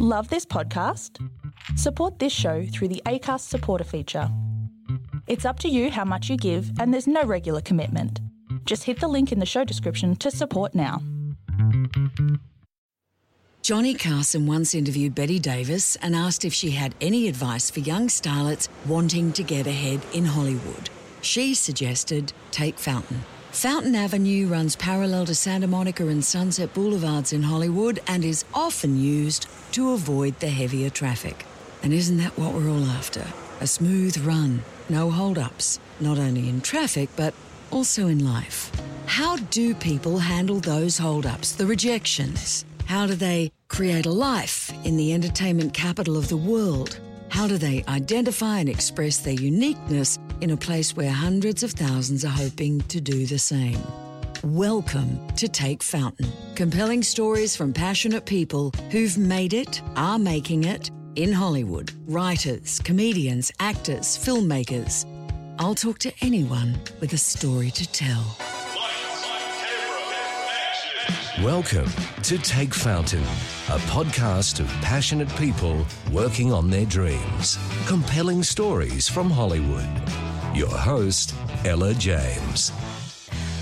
Love this podcast? Support this show through the ACAST supporter feature. It's up to you how much you give, and there's no regular commitment. Just hit the link in the show description to support now. Johnny Carson once interviewed Bette Davis and asked if she had any advice for young starlets wanting to get ahead in Hollywood. She suggested take Fountain. Fountain Avenue runs parallel to Santa Monica and Sunset Boulevards in Hollywood and is often used to avoid the heavier traffic. And isn't that what we're all after? A smooth run, no hold-ups, not only in traffic but also in life. How do people handle those hold-ups, the rejections? How do they create a life in the entertainment capital of the world? How do they identify and express their uniqueness in a place where hundreds of thousands are hoping to do the same? Welcome to Take Fountain. Compelling stories from passionate people who've made it, are making it in Hollywood. Writers, comedians, actors, filmmakers. I'll talk to anyone with a story to tell. Welcome to Take Fountain, a podcast of passionate people working on their dreams. Compelling stories from Hollywood. Your host, Ella James.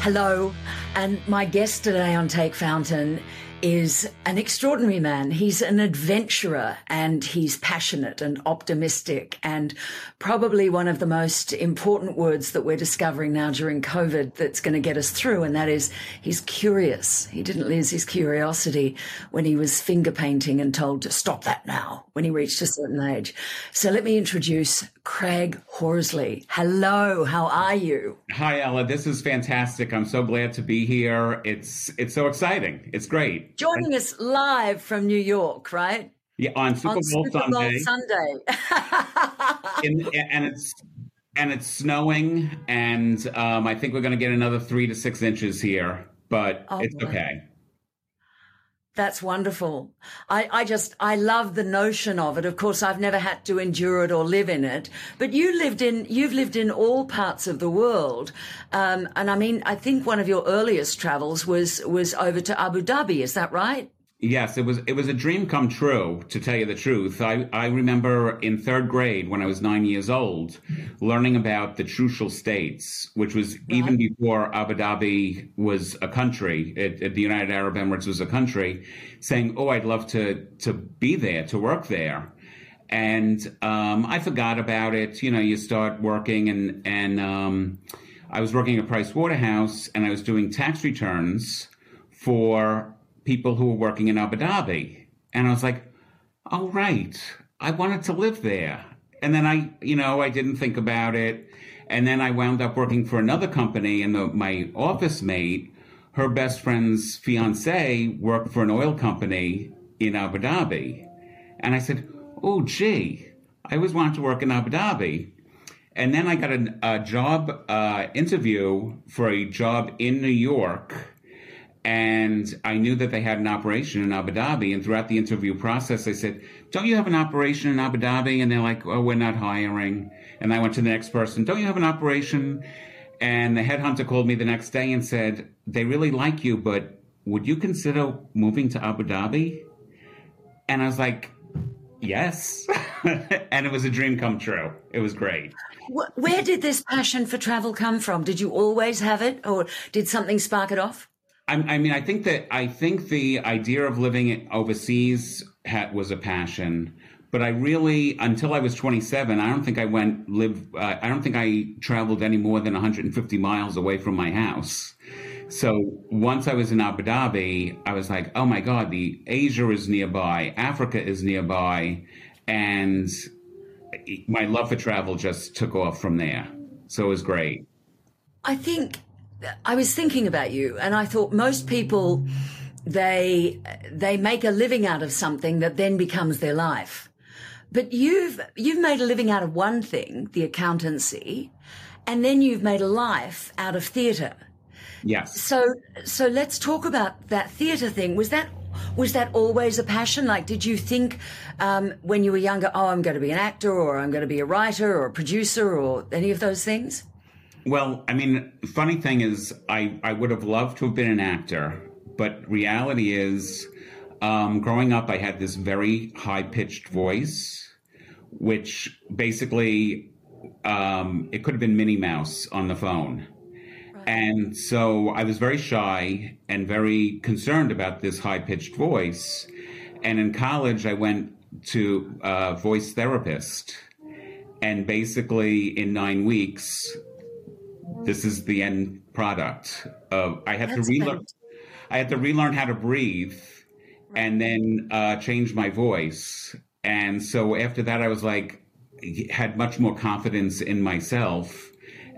Hello, and my guest today on Take Fountain is an extraordinary man. He's an adventurer and he's passionate and optimistic and probably one of the most important words that we're discovering now during COVID that's going to get us through. And that is he's curious. He didn't lose his curiosity when he was finger painting and told to stop that now when he reached a certain age. So let me introduce Craig Horsley. Hello. How are you? Hi, Ella. This is fantastic. I'm so glad to be here. It's, it's so exciting. It's great joining us live from New York, right? Yeah, on Super on Bowl Super Sunday. Sunday. In, and it's and it's snowing, and um, I think we're going to get another three to six inches here, but oh, it's okay. That's wonderful. I, I just, I love the notion of it. Of course, I've never had to endure it or live in it, but you lived in, you've lived in all parts of the world. Um, and I mean, I think one of your earliest travels was, was over to Abu Dhabi. Is that right? Yes, it was it was a dream come true, to tell you the truth. I, I remember in third grade when I was nine years old, learning about the Trucial States, which was right. even before Abu Dhabi was a country, it, it, the United Arab Emirates was a country, saying, "Oh, I'd love to to be there, to work there." And um, I forgot about it. You know, you start working, and and um, I was working at Price Waterhouse, and I was doing tax returns for people who were working in Abu Dhabi. And I was like, oh, right. I wanted to live there. And then I, you know, I didn't think about it. And then I wound up working for another company, and the, my office mate, her best friend's fiance, worked for an oil company in Abu Dhabi. And I said, oh, gee, I always wanted to work in Abu Dhabi. And then I got a, a job uh, interview for a job in New York and I knew that they had an operation in Abu Dhabi. And throughout the interview process, I said, Don't you have an operation in Abu Dhabi? And they're like, Oh, we're not hiring. And I went to the next person, Don't you have an operation? And the headhunter called me the next day and said, They really like you, but would you consider moving to Abu Dhabi? And I was like, Yes. and it was a dream come true. It was great. Where did this passion for travel come from? Did you always have it, or did something spark it off? I, I mean, I think that I think the idea of living overseas had, was a passion, but I really, until I was 27, I don't think I went live. Uh, I don't think I traveled any more than 150 miles away from my house. So once I was in Abu Dhabi, I was like, oh my God, the Asia is nearby, Africa is nearby, and my love for travel just took off from there. So it was great. I think I was thinking about you and I thought most people they they make a living out of something that then becomes their life. But you've you've made a living out of one thing, the accountancy, and then you've made a life out of theatre. Yes. So so let's talk about that theatre thing. Was that was that always a passion? Like, did you think um, when you were younger, oh, I'm going to be an actor, or I'm going to be a writer, or a producer, or any of those things? Well, I mean, funny thing is, I, I would have loved to have been an actor, but reality is, um, growing up, I had this very high pitched voice, which basically um, it could have been Minnie Mouse on the phone. And so I was very shy and very concerned about this high pitched voice. And in college, I went to a voice therapist. And basically, in nine weeks, this is the end product. Of, I had That's to relearn. I had to relearn how to breathe, and then uh, change my voice. And so after that, I was like, had much more confidence in myself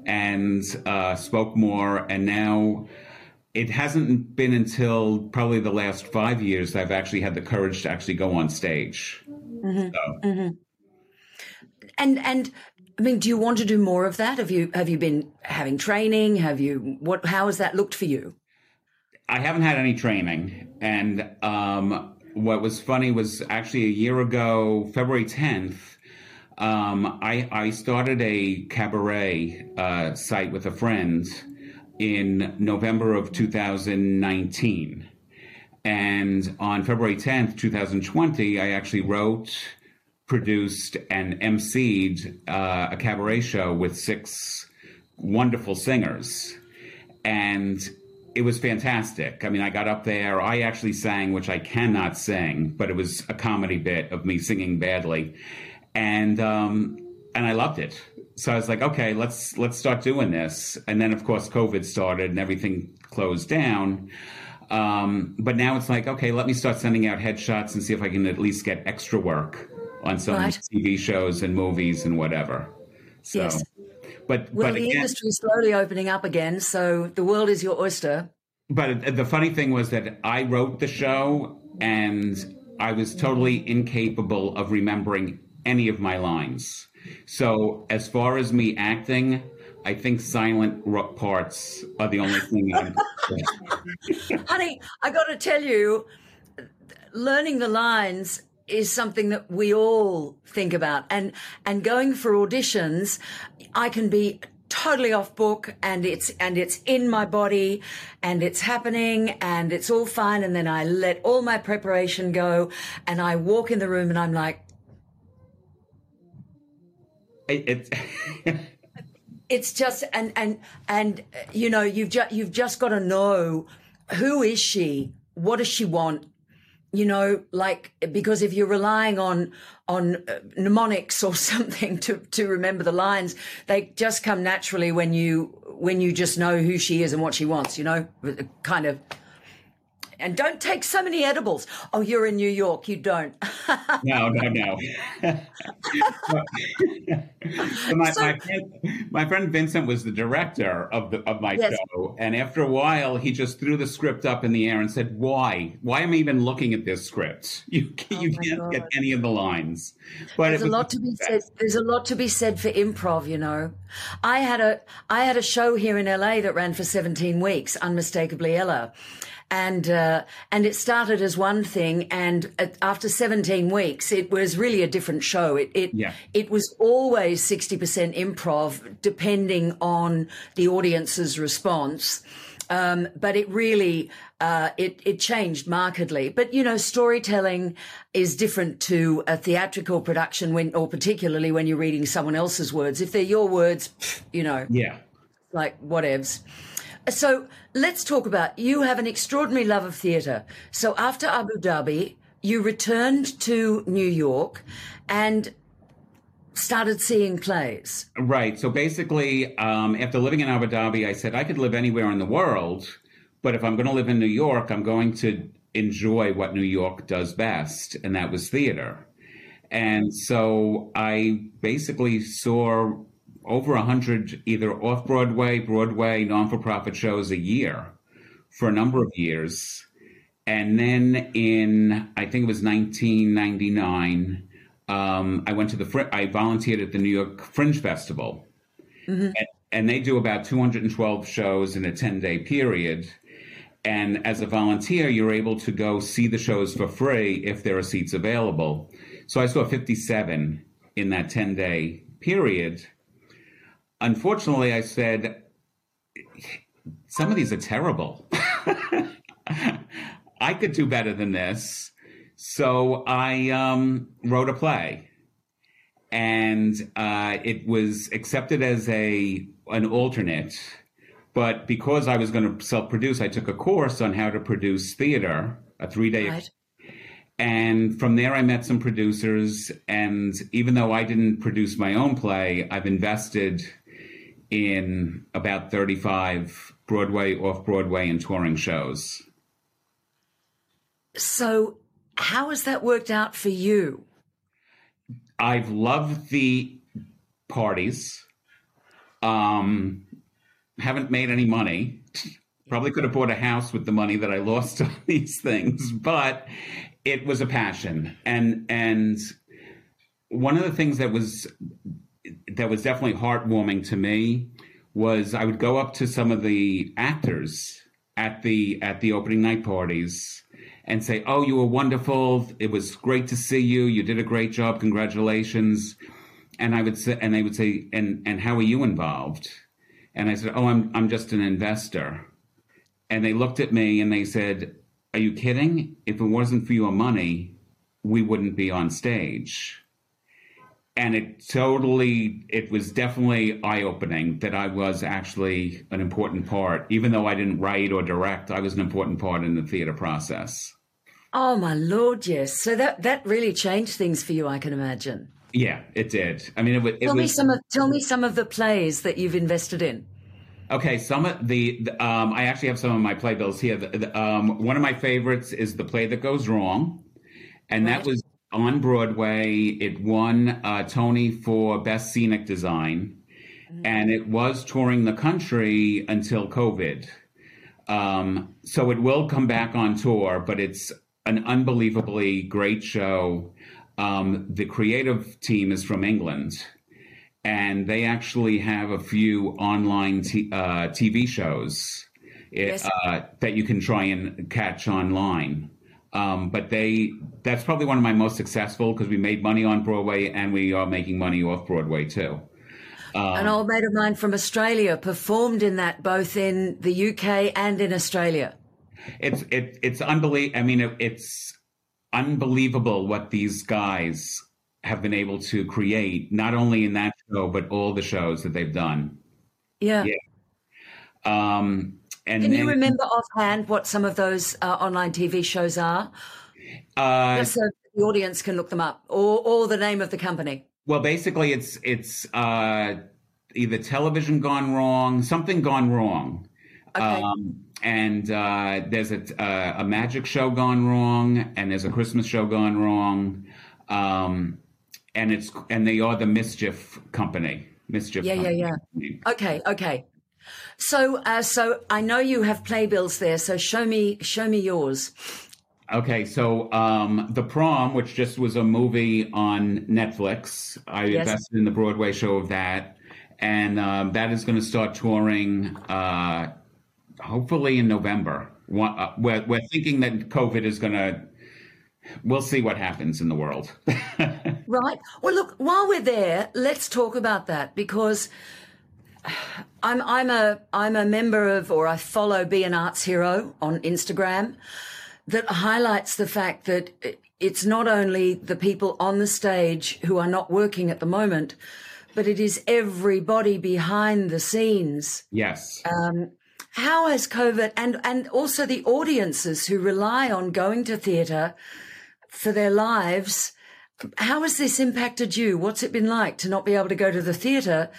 and uh, spoke more. And now it hasn't been until probably the last five years that I've actually had the courage to actually go on stage. Mm-hmm. So. Mm-hmm. And and I mean, do you want to do more of that? Have you have you been having training? Have you what? How has that looked for you? I haven't had any training, and um, what was funny was actually a year ago, February tenth. Um, I, I started a cabaret uh, site with a friend in November of 2019. And on February 10th, 2020, I actually wrote, produced, and emceed uh, a cabaret show with six wonderful singers. And it was fantastic. I mean, I got up there. I actually sang, which I cannot sing, but it was a comedy bit of me singing badly and um, and I loved it. So I was like, okay, let's let's start doing this. And then of course COVID started and everything closed down. Um, but now it's like, okay, let me start sending out headshots and see if I can at least get extra work on some right. TV shows and movies and whatever. So, yes. But well, but the again, industry is slowly opening up again, so the world is your oyster. But the funny thing was that I wrote the show and I was totally incapable of remembering any of my lines. So as far as me acting, I think silent parts are the only thing. I'm Honey, I got to tell you, learning the lines is something that we all think about, and and going for auditions, I can be totally off book and it's and it's in my body and it's happening and it's all fine. And then I let all my preparation go and I walk in the room and I'm like it's it's just and and and uh, you know you've just you've just got to know who is she? What does she want you know like because if you're relying on on uh, mnemonics or something to to remember the lines they just come naturally when you when you just know who she is and what she wants you know? Kind of and don't take so many edibles. Oh, you're in New York. You don't. no, no, no. so my, so, my, friend, my, friend, Vincent was the director of the of my yes. show, and after a while, he just threw the script up in the air and said, "Why? Why am I even looking at this script? You oh you can't God. get any of the lines." But there's a lot to be said. There's a lot to be said for improv. You know, I had a I had a show here in LA that ran for 17 weeks, unmistakably Ella and uh, and it started as one thing, and after 17 weeks, it was really a different show. It it yeah. it was always 60% improv, depending on the audience's response. Um, but it really uh, it it changed markedly. But you know, storytelling is different to a theatrical production when, or particularly when you're reading someone else's words. If they're your words, you know, yeah, like whatevs. So let's talk about you have an extraordinary love of theatre. So after Abu Dhabi, you returned to New York and started seeing plays. Right. So basically, um, after living in Abu Dhabi, I said I could live anywhere in the world, but if I'm going to live in New York, I'm going to enjoy what New York does best, and that was theater. And so I basically saw over 100 either off Broadway, Broadway, non for profit shows a year for a number of years. And then in, I think it was 1999, um, I went to the, I volunteered at the New York Fringe Festival. Mm-hmm. And, and they do about 212 shows in a 10 day period. And as a volunteer, you're able to go see the shows for free if there are seats available. So I saw 57 in that 10 day period unfortunately, I said, some of these are terrible. I could do better than this. So I um, wrote a play, and uh, it was accepted as a an alternate. But because I was going to self produce, I took a course on how to produce theater, a three day. Right. And from there, I met some producers. And even though I didn't produce my own play, I've invested in about 35 Broadway, off Broadway, and touring shows. So, how has that worked out for you? I've loved the parties. Um, haven't made any money. Probably could have bought a house with the money that I lost on these things, but it was a passion. And and one of the things that was that was definitely heartwarming to me was I would go up to some of the actors at the at the opening night parties and say, "Oh, you were wonderful. It was great to see you. You did a great job. Congratulations." And I would say, and they would say, "And and how are you involved?" And I said, "Oh, I'm I'm just an investor." And they looked at me and they said, "Are you kidding? If it wasn't for your money, we wouldn't be on stage." And it totally, it was definitely eye opening that I was actually an important part. Even though I didn't write or direct, I was an important part in the theater process. Oh my lord, yes. So that that really changed things for you, I can imagine. Yeah, it did. I mean, it, it tell was. me some of tell me some of the plays that you've invested in. Okay, some of the, the um, I actually have some of my playbills here. The, the, um, one of my favorites is the play that goes wrong, and Right. that was on Broadway. It won uh, Tony for best scenic design, and it was touring the country until COVID. Um, so it will come back on tour, but it's an unbelievably great show. Um, the creative team is from England, and they actually have a few online t- uh, TV shows it, Yes. uh, that you can try and catch online. Um, but they that's probably one of my most successful because we made money on Broadway and we are making money off Broadway too. An old mate of mine from Australia performed in that both in the UK and in Australia. It's it it's unbelievable. I mean, it, it's unbelievable what these guys have been able to create, not only in that show but all the shows that they've done. Yeah. Yeah. Um, and Can you remember offhand what some of those uh, online TV shows are? Uh, Just so the audience can look them up, or, or the name of the company. well, basically, it's it's uh, either television gone wrong, something gone wrong. Okay. Um, and uh, there's a, uh, a magic show gone wrong, and there's a Christmas show gone wrong, um, and it's and they are the Mischief Company. Mischief. Yeah, yeah, yeah. Okay, okay. So, uh, so I know you have playbills there. So show me, show me yours. Okay, so um, the prom, which just was a movie on Netflix, I Yes. invested in the Broadway show of that, and um, that is going to start touring uh, hopefully in November. One- uh, We're, we're thinking that COVID is going to. We'll see what happens in the world. Right. Well, look, while we're there, let's talk about that because I'm I'm a I'm a member of or I follow Be an Arts Hero on Instagram that highlights the fact that it's not only the people on the stage who are not working at the moment, but it is everybody behind the scenes. yes. Um, how has COVID and and also the audiences who rely on going to theatre for their lives, how has this impacted you? What's it been like to not be able to go to the theatre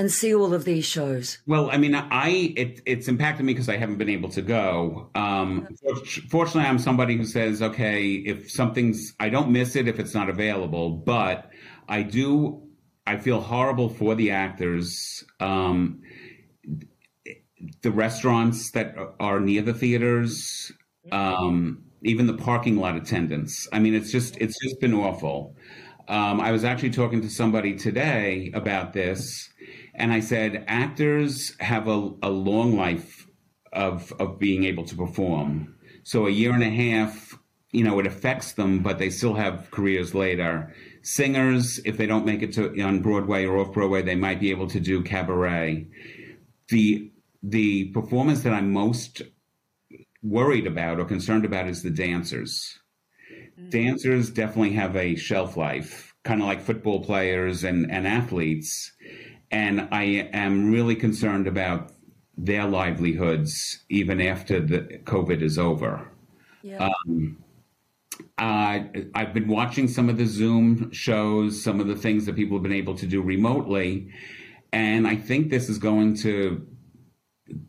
and see all of these shows? Well, I mean, I it, it's impacted me because I haven't been able to go. Um, fortunately, I'm somebody who says, okay, if something's, I don't miss it if it's not available, but I do. I feel horrible for the actors, um, the restaurants that are near the theaters, um, even the parking lot attendants. I mean, it's just it's just been awful. Um, I was actually talking to somebody today about this, and I said actors have a, a long life of of being able to perform. So a year and a half, you know, it affects them, but they still have careers later. Singers, if they don't make it to on Broadway or off Broadway, they might be able to do cabaret. The the performance that I'm most worried about or concerned about is the dancers mm. dancers definitely have a shelf life, kind of like football players and, and athletes. And I am really concerned about their livelihoods even after the COVID is over. Yeah. Um, uh, I've been watching some of the Zoom shows, some of the things that people have been able to do remotely. And I think this is going to,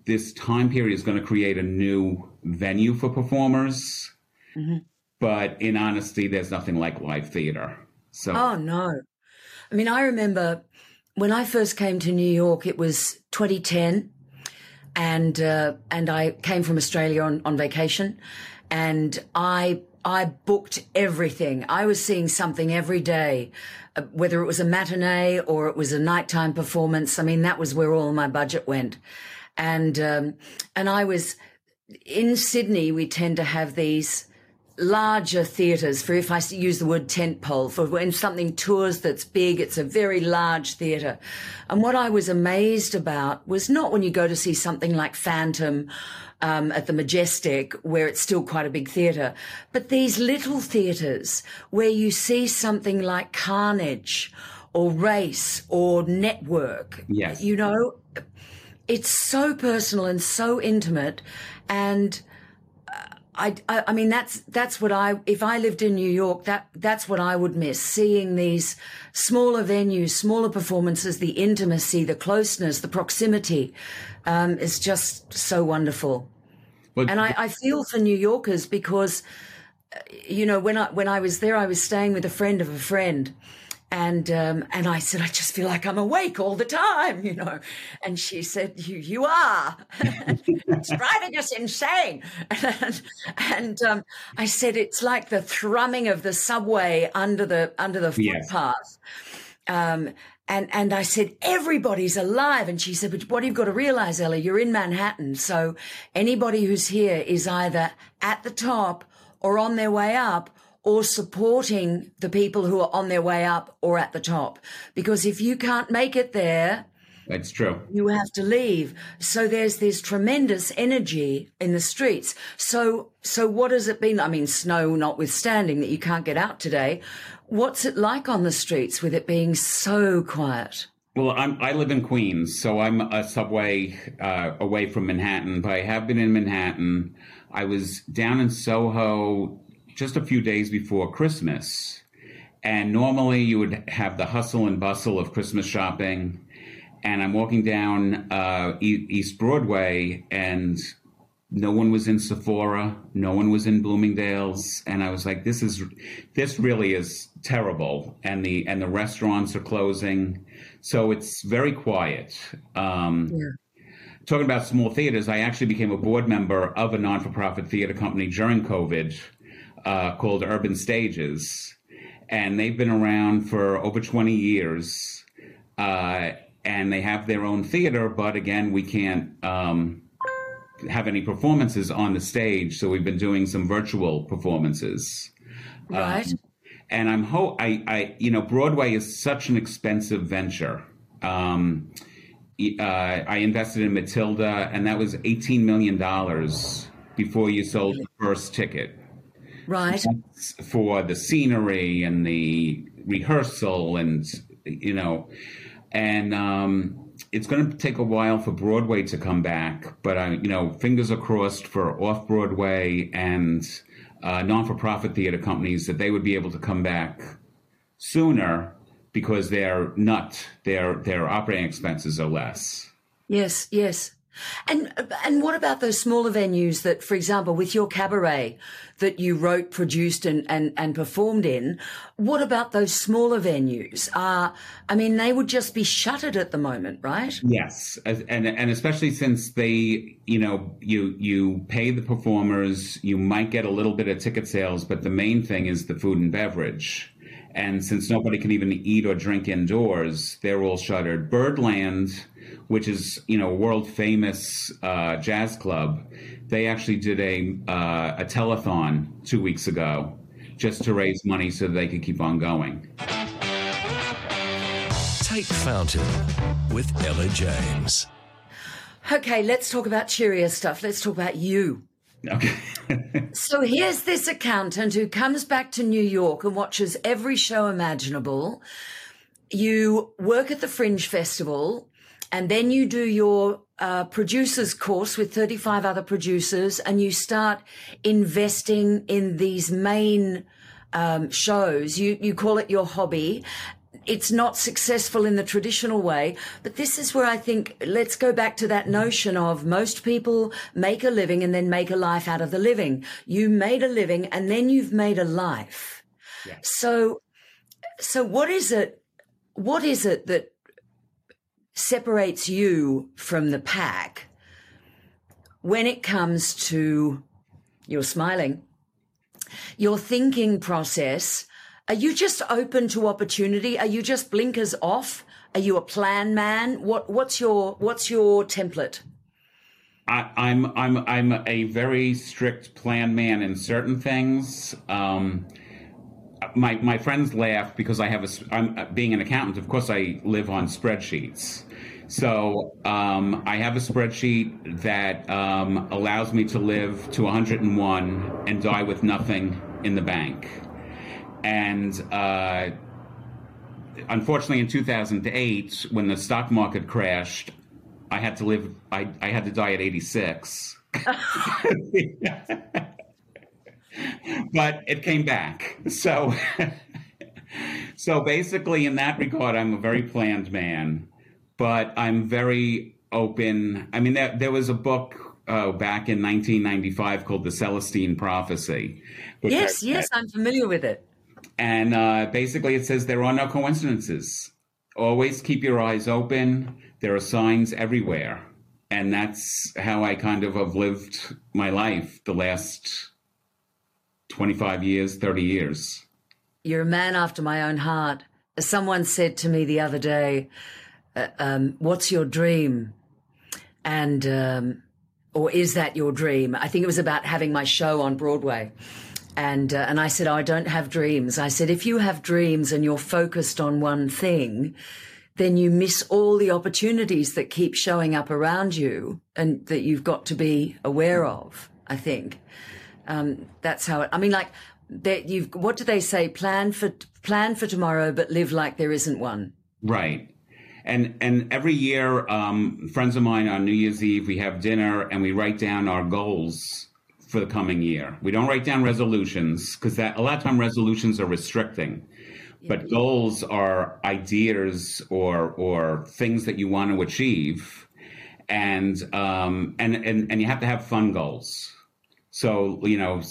this time period is going to create a new venue for performers. Mm-hmm. But in honesty, there's nothing like live theater. So, oh, no. I mean, I remember when I first came to New York, it was 2010 and uh, and I came from Australia on, on vacation, and I I booked everything. I was seeing something every day, uh, whether it was a matinee or it was a nighttime performance. I mean, that was where all my budget went, and um, and I was in Sydney. We tend to have these larger theatres for if I use the word tent pole for when something tours that's big, it's a very large theatre. And what I was amazed about was not when you go to see something like Phantom um, at the Majestic, where it's still quite a big theatre, but these little theatres where you see something like Carnage or Race or Network. Yes. You know, it's so personal and so intimate and I, I, I mean that's that's what I if I lived in New York that that's what I would miss seeing these smaller venues smaller performances the intimacy the closeness the proximity um, is just so wonderful. But, and I, I feel for New Yorkers because uh, you know when I when I was there I was staying with a friend of a friend and um, and I said, I just feel like I'm awake all the time, you know. And she said, You you are. it's driving us insane. And, and um, I said, It's like the thrumming of the subway under the under the footpath. Yes. Um, and and I said, everybody's alive. And she said, but what you've got to realize, Ella, you're in Manhattan. So anybody who's here is either at the top or on their way up or supporting the people who are on their way up or at the top. Because if you can't make it there, that's true. You have to leave. So there's this tremendous energy in the streets. So, so what has it been? I mean, snow notwithstanding that you can't get out today. What's it like on the streets with it being so quiet? Well, I'm, i live in Queens, so I'm a subway uh, away from Manhattan, but I have been in Manhattan. I was down in Soho just a few days before Christmas. And normally you would have the hustle and bustle of Christmas shopping. And I'm walking down uh, East Broadway, and no one was in Sephora, no one was in Bloomingdale's, and I was like, "This is, this really is terrible." And the and the restaurants are closing, so it's very quiet. Um, yeah talking about small theaters, I actually became a board member of a non for profit theater company during COVID uh, called Urban Stages, and they've been around for over 20 years. Uh, and they have their own theater, but again, we can't um, have any performances on the stage. So we've been doing some virtual performances. Right. Um, and I'm ho I, I you know Broadway is such an expensive venture. Um, uh, I invested in Matilda, and that was eighteen million dollars before you sold the first ticket right. For the scenery and the rehearsal and you know and um, it's going to take a while for broadway to come back but I, you know fingers are crossed for off broadway and uh, non-for-profit theater companies that they would be able to come back sooner because they're not their their operating expenses are less. Yes yes and and what about those smaller venues that, for example, with your cabaret that you wrote, produced, and and, and performed in? What about those smaller venues? Uh, I mean, they would just be shuttered at the moment, right? Yes, and and especially since they, you know, you you pay the performers, you might get a little bit of ticket sales, but the main thing is the food and beverage. And since nobody can even eat or drink indoors, they're all shuttered. Birdland which is you know world famous uh, jazz club, they actually did a uh, a telethon two weeks ago just to raise money so they could keep on going. Take Fountain with Ella James. Okay, let's talk about cheerier stuff. Let's talk about you. Okay. so here's this accountant who comes back to New York and watches every show imaginable. You work at the Fringe Festival and then you do your uh, producers course with 35 other producers and you start investing in these main um, shows. You, you call it your hobby it's not successful in the traditional way. But this is where I think let's go back to that notion of most people make a living and then make a life out of the living. You made a living and then you've made a life. Yeah. So, so what is it? What is it that separates you from the pack when it comes to you're smiling, your thinking process are you just open to opportunity? Are you just blinkers off? Are you a plan man? What what's your what's your template? I, am I'm, I'm I'm a very strict plan man in certain things. Um, my my friends laugh because I have a I'm being an accountant. Of course, I live on spreadsheets. So um, I have a spreadsheet that um, allows me to live to 101 and die with nothing in the bank and uh, unfortunately, in 2008, when the stock market crashed, I had to live. I, I had to die at 86. but it came back. So, so basically, in that regard, I'm a very planned man, but I'm very open. I mean, there, there was a book uh, back in 1995 called The Celestine Prophecy. Yes, I, yes, I'm familiar with it. And uh, basically, it says there are no coincidences. Always keep your eyes open. There are signs everywhere. And that's how I kind of have lived my life the last 25 years, 30 years. You're a man after my own heart. Someone said to me the other day, uh, um, What's your dream? And, um, or is that your dream? I think it was about having my show on Broadway. And, uh, and I said, oh, I don't have dreams. I said, if you have dreams and you're focused on one thing, then you miss all the opportunities that keep showing up around you and that you've got to be aware of, I think. Um, that's how it, I mean, like, that you've, what do they say? Plan for, plan for tomorrow, but live like there isn't one. Right. And and every year, um, friends of mine on New Year's Eve, we have dinner and we write down our goals for the coming year. We don't write down resolutions because that a lot of time resolutions are restricting. Yeah. But goals are ideas or or things that you want to achieve, and um, and and and you have to have fun goals. So you know,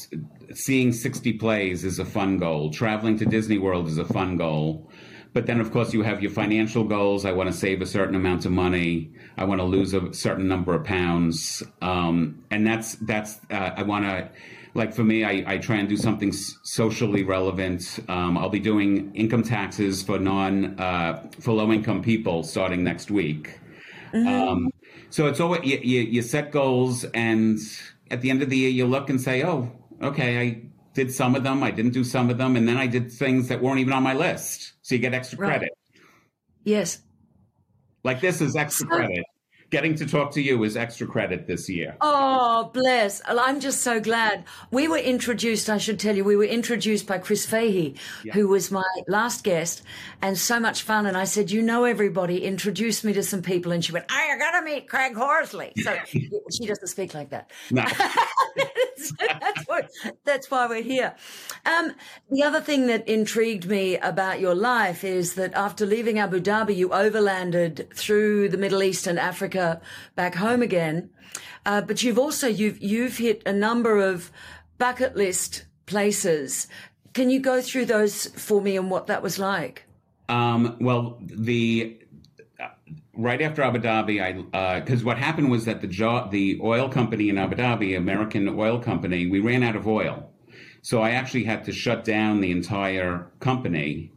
seeing sixty plays is a fun goal. Traveling to Disney World is a fun goal. But then, of course, you have your financial goals. I want to save a certain amount of money. I want to lose a certain number of pounds. Um, and that's, that's, uh, I want to, like for me, I, I try and do something socially relevant. Um, I'll be doing income taxes for non, uh, for low income people starting next week. Mm-hmm. Um, so it's always, you, you, you set goals and at the end of the year, you look and say, oh, okay, I did some of them. I didn't do some of them. And then I did things that weren't even on my list. So you get extra right. credit. Yes. Like this is extra so, credit getting to talk to you is extra credit this year. Oh, bless. I'm just so glad. We were introduced, I should tell you, we were introduced by Chris Fahey, yeah. who was my last guest, and so much fun. And I said, You know everybody, introduce me to some people. And she went, I gotta meet Craig Horsley. So she doesn't speak like that. No. that's, why, that's why we're here. Um, the other thing that intrigued me about your life is that after leaving Abu Dhabi, you overlanded through the Middle East and Africa back home again. Uh, but you've also you've you've hit a number of bucket list places. Can you go through those for me and what that was like? Um, well, the right after Abu Dhabi, I because uh, what happened was that the jo- the oil company in Abu Dhabi, American Oil Company, we ran out of oil, so I actually had to shut down the entire company.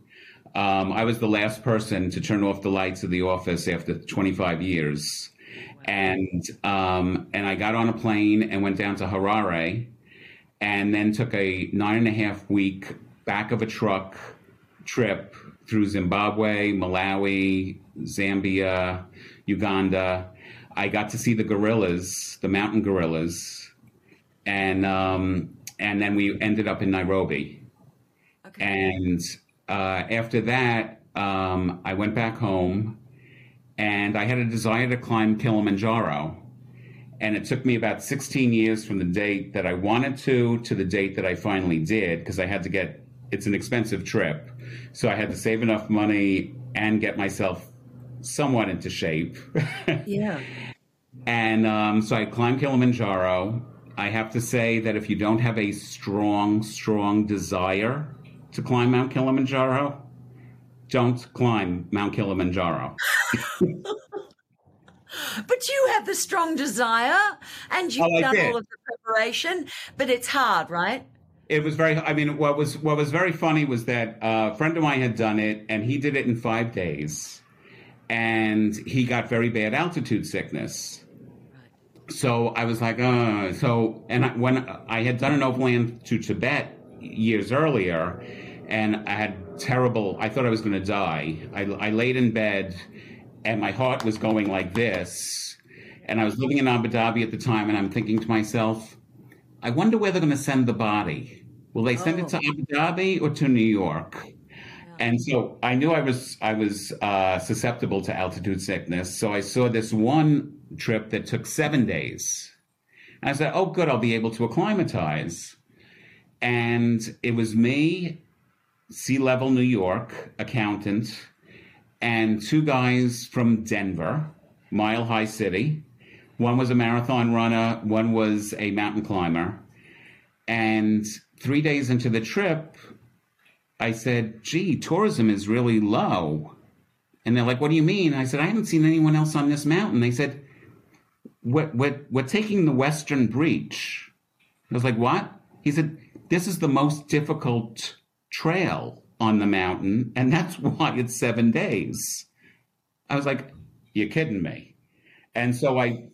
Um, I was the last person to turn off the lights of the office after 25 years and um, and I got on a plane and went down to Harare, and then took a nine and a half week back of a truck trip through Zimbabwe, Malawi, Zambia, Uganda. I got to see the gorillas, the mountain gorillas, and um, and then we ended up in Nairobi. Okay. And uh, after that, um, I went back home, and I had a desire to climb Kilimanjaro. And it took me about 16 years from the date that I wanted to to the date that I finally did, because I had to get. It's an expensive trip, so I had to save enough money and get myself somewhat into shape. Yeah. And um, so I climbed Kilimanjaro. I have to say that if you don't have a strong, strong desire to climb Mount Kilimanjaro, don't climb Mount Kilimanjaro. But you have the strong desire and you've Oh, done all of the preparation, but it's hard, right? It was very. I mean, what was what was very funny was that uh, a friend of mine had done it, and he did it in five days, and he got very bad altitude sickness. So I was like, uh, so, and I, when I had done an overland to Tibet years earlier, and I had terrible, I thought I was going to die. I, I laid in bed, and my heart was going like this, and I was living in Abu Dhabi at the time, and I'm thinking to myself, I wonder where they're going to send the body. Will they send it to Abu Dhabi or to New York? And so I knew I was I was uh, susceptible to altitude sickness. So I saw this one trip that took seven days. And I said, "Oh, good, I'll be able to acclimatize." And it was me, sea level New York accountant, and two guys from Denver, Mile High City. One was a marathon runner, one was a mountain climber. And three days into the trip, I said, gee, tourism is really low. And they're like, what do you mean? I said, I haven't seen anyone else on this mountain. They said, we're, we're, we're taking the Western Breach. I was like, what? He said, this is the most difficult trail on the mountain, and that's why it's seven days. I was like, you're kidding me. And so I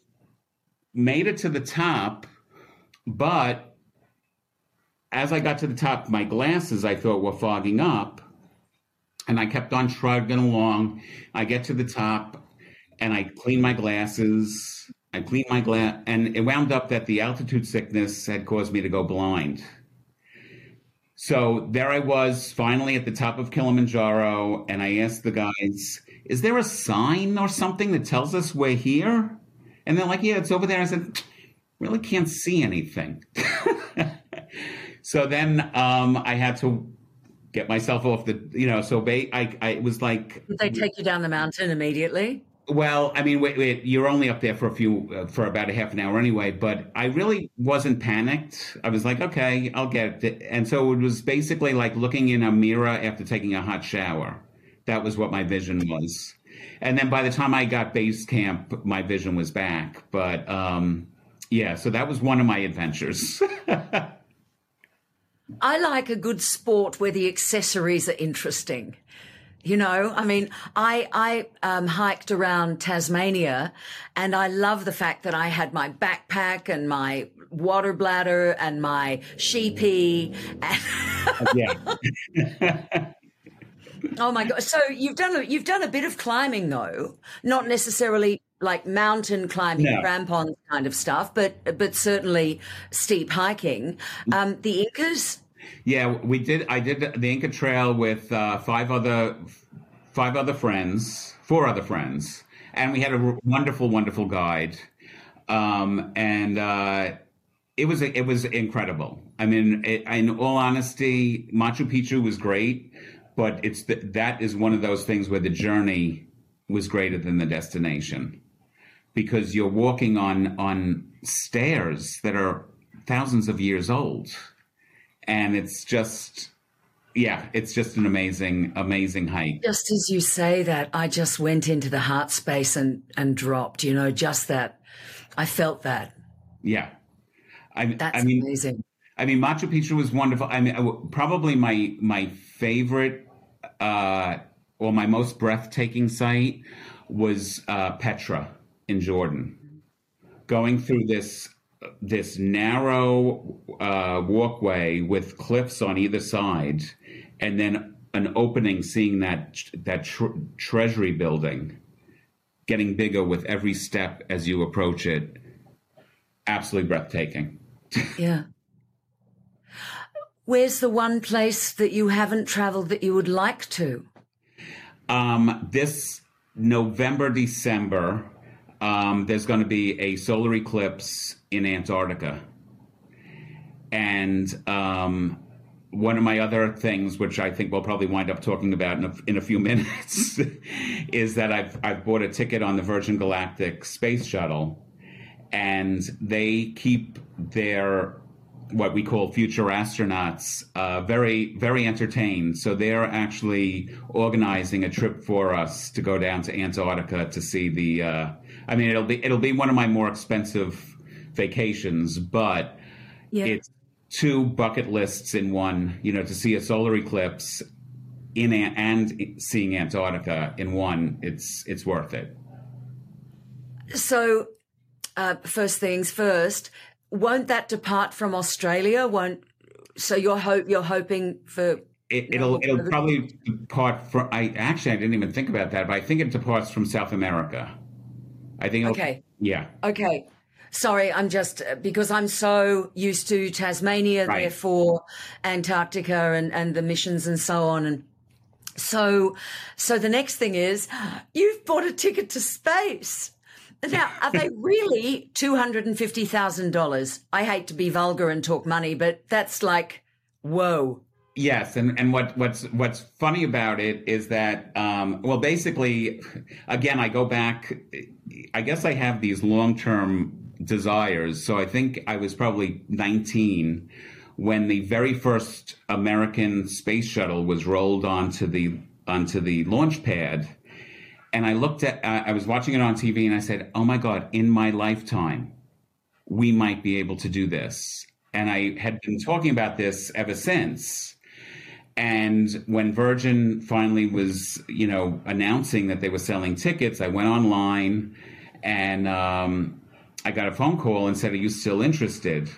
made it to the top, but as I got to the top, my glasses I thought were fogging up, and I kept on shrugging along. I get to the top, and I clean my glasses. I clean my glass, and it wound up that the altitude sickness had caused me to go blind. So there I was, finally at the top of Kilimanjaro, and I asked the guys, "Is there a sign or something that tells us we're here?" And they're like, "Yeah, it's over there." I said, "Really can't see anything." so then um, I had to get myself off the, you know. So ba- I, I it was like Did they take you down the mountain immediately? well, I mean, wait, wait, you're only up there for a few, uh, for about a half an hour anyway. But I really wasn't panicked. I was like, okay, I'll get it. And so it was basically like looking in a mirror after taking a hot shower. That was what my vision was. And then by the time I got base camp, my vision was back. But um, yeah, so that was one of my adventures. I like a good sport where the accessories are interesting. You know, I mean, I I um, hiked around Tasmania, and I love the fact that I had my backpack and my water bladder and my sheepy. And yeah. oh my god! So you've done a, you've done a bit of climbing though, not necessarily like mountain climbing, No. crampons kind of stuff, but but certainly steep hiking. Um, the Incas. Yeah, we did. I did the Inca Trail with uh, five other five other friends, four other friends, and we had a wonderful, wonderful guide. Um, and uh, it was it was incredible. I mean, it, in all honesty, Machu Picchu was great, but it's the, that is one of those things where the journey was greater than the destination because you're walking on on stairs that are thousands of years old and it's just yeah it's just an amazing amazing hike Just as you say that, I just went into the heart space and and dropped. You know, just that. I felt that. yeah i, That's I mean amazing. i mean machu picchu was wonderful i mean probably my my favorite uh or my most breathtaking site was uh petra in jordan going through this this narrow uh, walkway with cliffs on either side, and then an opening, seeing that that tr- treasury building getting bigger with every step as you approach it. Absolutely breathtaking. yeah. Where's the one place that you haven't traveled that you would like to? Um, this November, December, um, there's going to be a solar eclipse in Antarctica. And um, one of my other things, which I think we'll probably wind up talking about in a, in a few minutes, is that I've, I've bought a ticket on the Virgin Galactic space shuttle, and they keep their what we call future astronauts uh, very very entertained. So they're actually organizing a trip for us to go down to Antarctica to see the. Uh, I mean, it'll be it'll be one of my more expensive vacations, but yeah. it's two bucket lists in one. You know, to see a solar eclipse in and seeing Antarctica in one, it's it's worth it. So, uh, first things first. Won't that depart from Australia? Won't so you're hope you're hoping for it, will it'll probably depart from. I actually I didn't even think about that, but I think it departs from South America. I think. Okay. Yeah. Okay. Sorry, I'm just because I'm so used to Tasmania, right. therefore Antarctica and, and the missions and so on. And so, so the next thing is you've bought a ticket to space. Now, are they really $250,000? I hate to be vulgar and talk money, but that's like, whoa. Yes, and, and what, what's what's funny about it is that um, well, basically, again, I go back. I guess I have these long term desires. So I think I was probably 19 when the very first American space shuttle was rolled onto the onto the launch pad. And I looked at uh, I was watching it on TV and I said, "Oh my god, in my lifetime we might be able to do this." And I had been talking about this ever since. And when Virgin finally was, you know, announcing that they were selling tickets, I went online and um, I got a phone call and said, "Are you still interested?"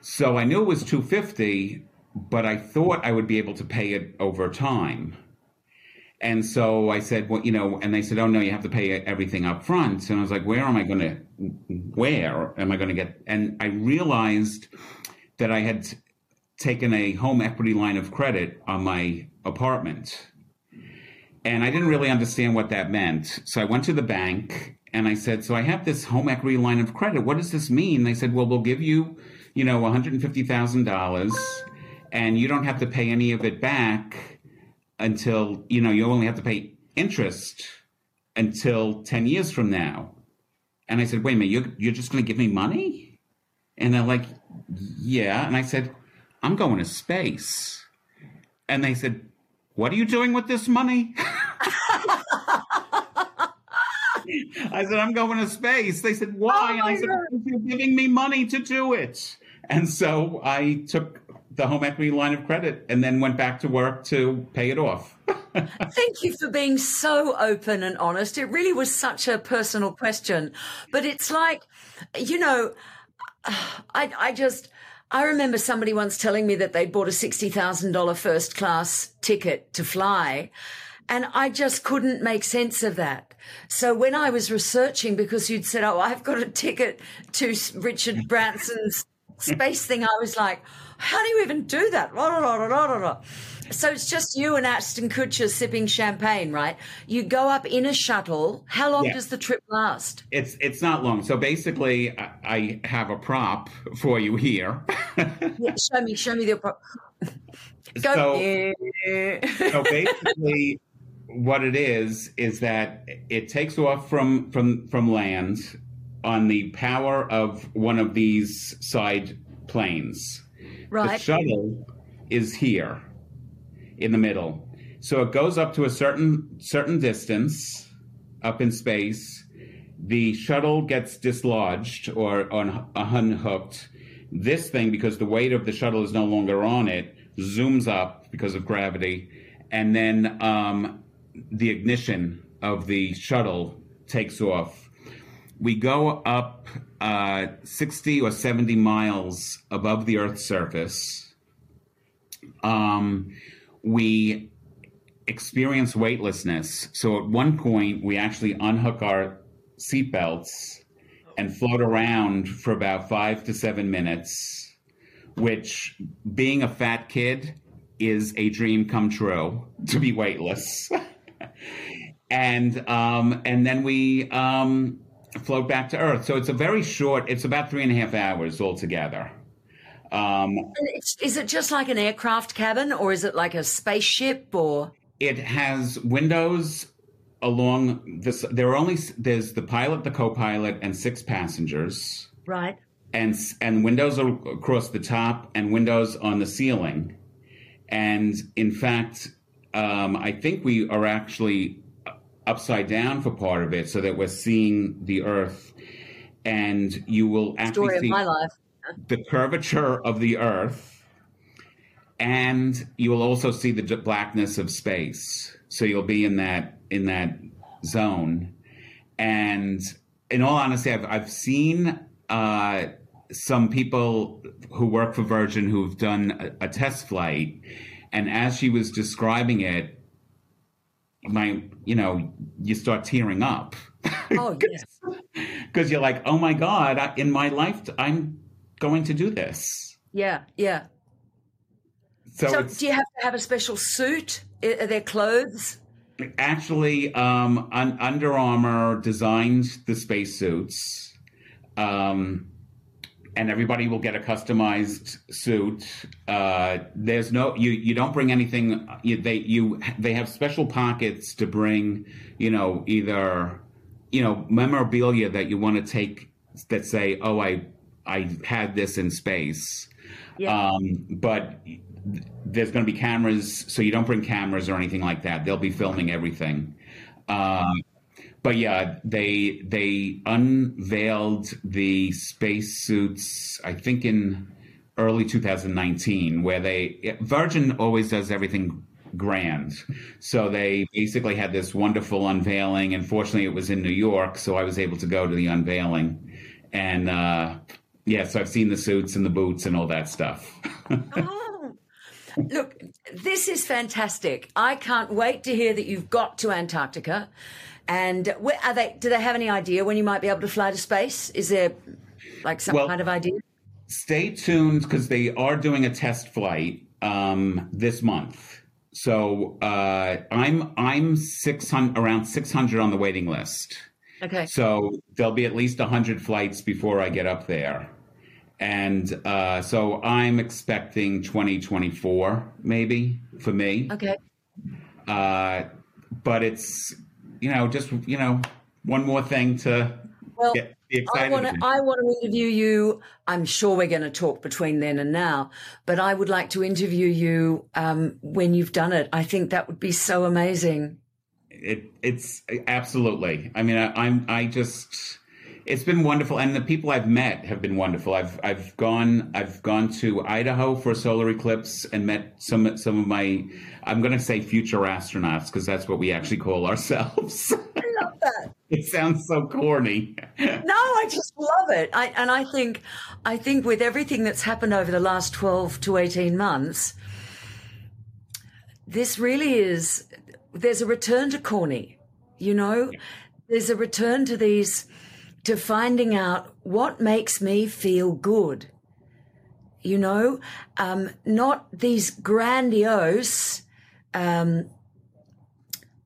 So I knew it was 250, but I thought I would be able to pay it over time. And so I said, well, you know, and they said, oh no, you have to pay everything up front. And I was like, where am I going to, where am I going to get? And I realized that I had taken a home equity line of credit on my apartment. And I didn't really understand what that meant. So I went to the bank and I said, so I have this home equity line of credit. What does this mean? They said, well, we'll give you, you know, $150,000 and you don't have to pay any of it back until, you know, you only have to pay interest until 10 years from now. And I said, wait a minute, you're, you're just going to give me money? And they're like, yeah. And I said, I'm going to space. And they said, what are you doing with this money? I said, I'm going to space. They said, why? Oh and I said, you're giving me money to do it. And so I took the home equity line of credit and then went back to work to pay it off. Thank you for being so open and honest. It really was such a personal question. But it's like, you know, I, I just, I remember somebody once telling me that they'd bought a $60,000 first class ticket to fly. And I just couldn't make sense of that. So when I was researching, because you'd said, Oh, I've got a ticket to Richard Branson's space thing, I was like, How do you even do that? So it's just you and Ashton Kutcher sipping champagne, right? You go up in a shuttle. How long yeah. does the trip last? It's it's not long. So basically, I have a prop for you here. yeah, show me, show me the prop. Go so, so basically, what it is is that it takes off from from from land on the power of one of these side planes. Right. The shuttle is here in the middle. So it goes up to a certain certain distance up in space. The shuttle gets dislodged or on, unhooked. This thing, because the weight of the shuttle is no longer on it, zooms up because of gravity, and then um, the ignition of the shuttle takes off. We go up uh, 60 or 70 miles above the Earth's surface. Um, we experience weightlessness. So at one point, we actually unhook our seatbelts and float around for about five to seven minutes, which being a fat kid is a dream come true to be weightless. and um, and then we um, float back to Earth. So it's a very short. It's about three and a half hours altogether. Um, is it just like an aircraft cabin, or is it like a spaceship, or? It has windows along this. There are only there's the pilot, the co-pilot, and six passengers. Right. And and windows are across the top, and windows on the ceiling. And in fact, um, I think we are actually upside down for part of it, so that we're seeing the Earth, and you will actually Story see the curvature of the Earth, and you will also see the blackness of space. So you'll be in that in that zone, and in all honesty, I've I've seen. Uh, some people who work for Virgin who've done a, a test flight, and as she was describing it, my you know you start tearing up. Oh yes, because you're like, oh my god, I, in my life I'm going to do this. Yeah, yeah. So, so do you have to have a special suit? Are there clothes? Actually, um, Under Armour designed the spacesuits. Um, and everybody will get a customized suit. Uh, there's no you you don't bring anything. You, they you they have special pockets to bring. You know either you know memorabilia that you want to take that say oh I I had this in space. Yeah. Um, but there's going to be cameras, so you don't bring cameras or anything like that. They'll be filming everything. Um, but yeah, they they unveiled the spacesuits. I think in early 2019, where they Virgin always does everything grand. So they basically had this wonderful unveiling. Unfortunately, it was in New York, so I was able to go to the unveiling. And uh, yeah, so I've seen the suits and the boots and all that stuff. oh. Look, this is fantastic. I can't wait to hear that you've got to Antarctica. And where, are they? Do they have any idea when you might be able to fly to space? Is there like some well, kind of idea? Stay tuned because they are doing a test flight um, this month. So uh, I'm I'm six hundred around six hundred on the waiting list. Okay. So there'll be at least hundred flights before I get up there, and uh, so I'm expecting 2024 maybe for me. Okay. Uh, but it's you know, just you know, one more thing to well, get excited. I want to. I want to interview you. I'm sure we're going to talk between then and now, but I would like to interview you um, when you've done it. I think that would be so amazing. It, it's absolutely. I mean, I, I'm. I just it's been wonderful and the people i've met have been wonderful i've i've gone i've gone to idaho for a solar eclipse and met some some of my I'm going to say future astronauts because that's what we actually call ourselves. I love that. it sounds so corny. no, I just love it. I, and I think, I think with everything that's happened over the last 12 to 18 months, this really is, there's a return to corny, you know? Yeah. There's a return to these, to finding out what makes me feel good. You know, um, not these grandiose um,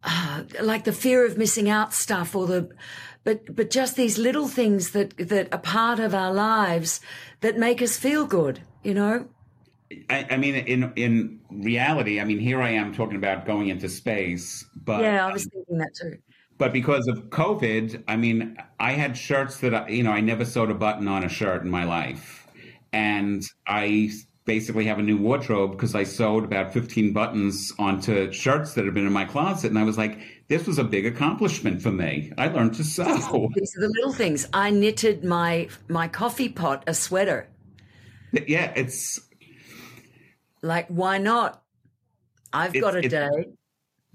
uh, like the fear of missing out stuff or the but but just these little things that that are part of our lives that make us feel good you know? I, I, mean in in reality i mean here i am talking about going into space but yeah i was thinking that too but because of covid i mean i had shirts that I, you know i never sewed a button on a shirt in my life and i basically have a new wardrobe because I sewed about 15 buttons onto shirts that had been in my closet. And I was like, this was a big accomplishment for me. I learned to sew. These are the little things. I knitted my my coffee pot a sweater. Yeah, it's like why not? I've got a day.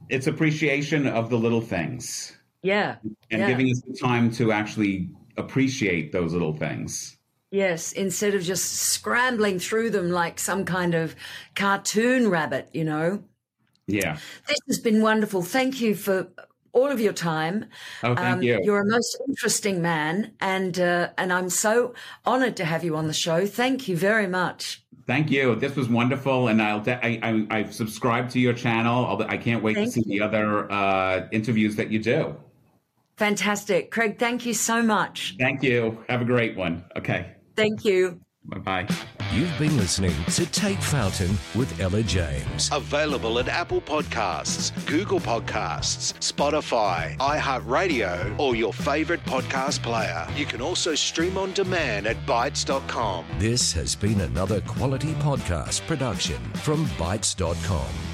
It's appreciation of the little things. Yeah. And yeah. giving us the time to actually appreciate those little things. Yes, instead of just scrambling through them like some kind of cartoon rabbit, you know. Yeah. This has been wonderful. Thank you for all of your time. Oh, thank um, you. You're a most interesting man, and uh, and I'm so honoured to have you on the show. Thank you very much. Thank you. This was wonderful, and I'll I, I have subscribed to your channel. I can't wait thank to see you. the other uh, interviews that you do. Fantastic, Craig. Thank you so much. Thank you. Have a great one. Okay. Thank you. Bye bye. You've been listening to Take Fountain with Ella James. Available at Apple Podcasts, Google Podcasts, Spotify, iHeartRadio, or your favorite podcast player. You can also stream on demand at Bitesz.com. This has been another quality podcast production from Bitesz.com.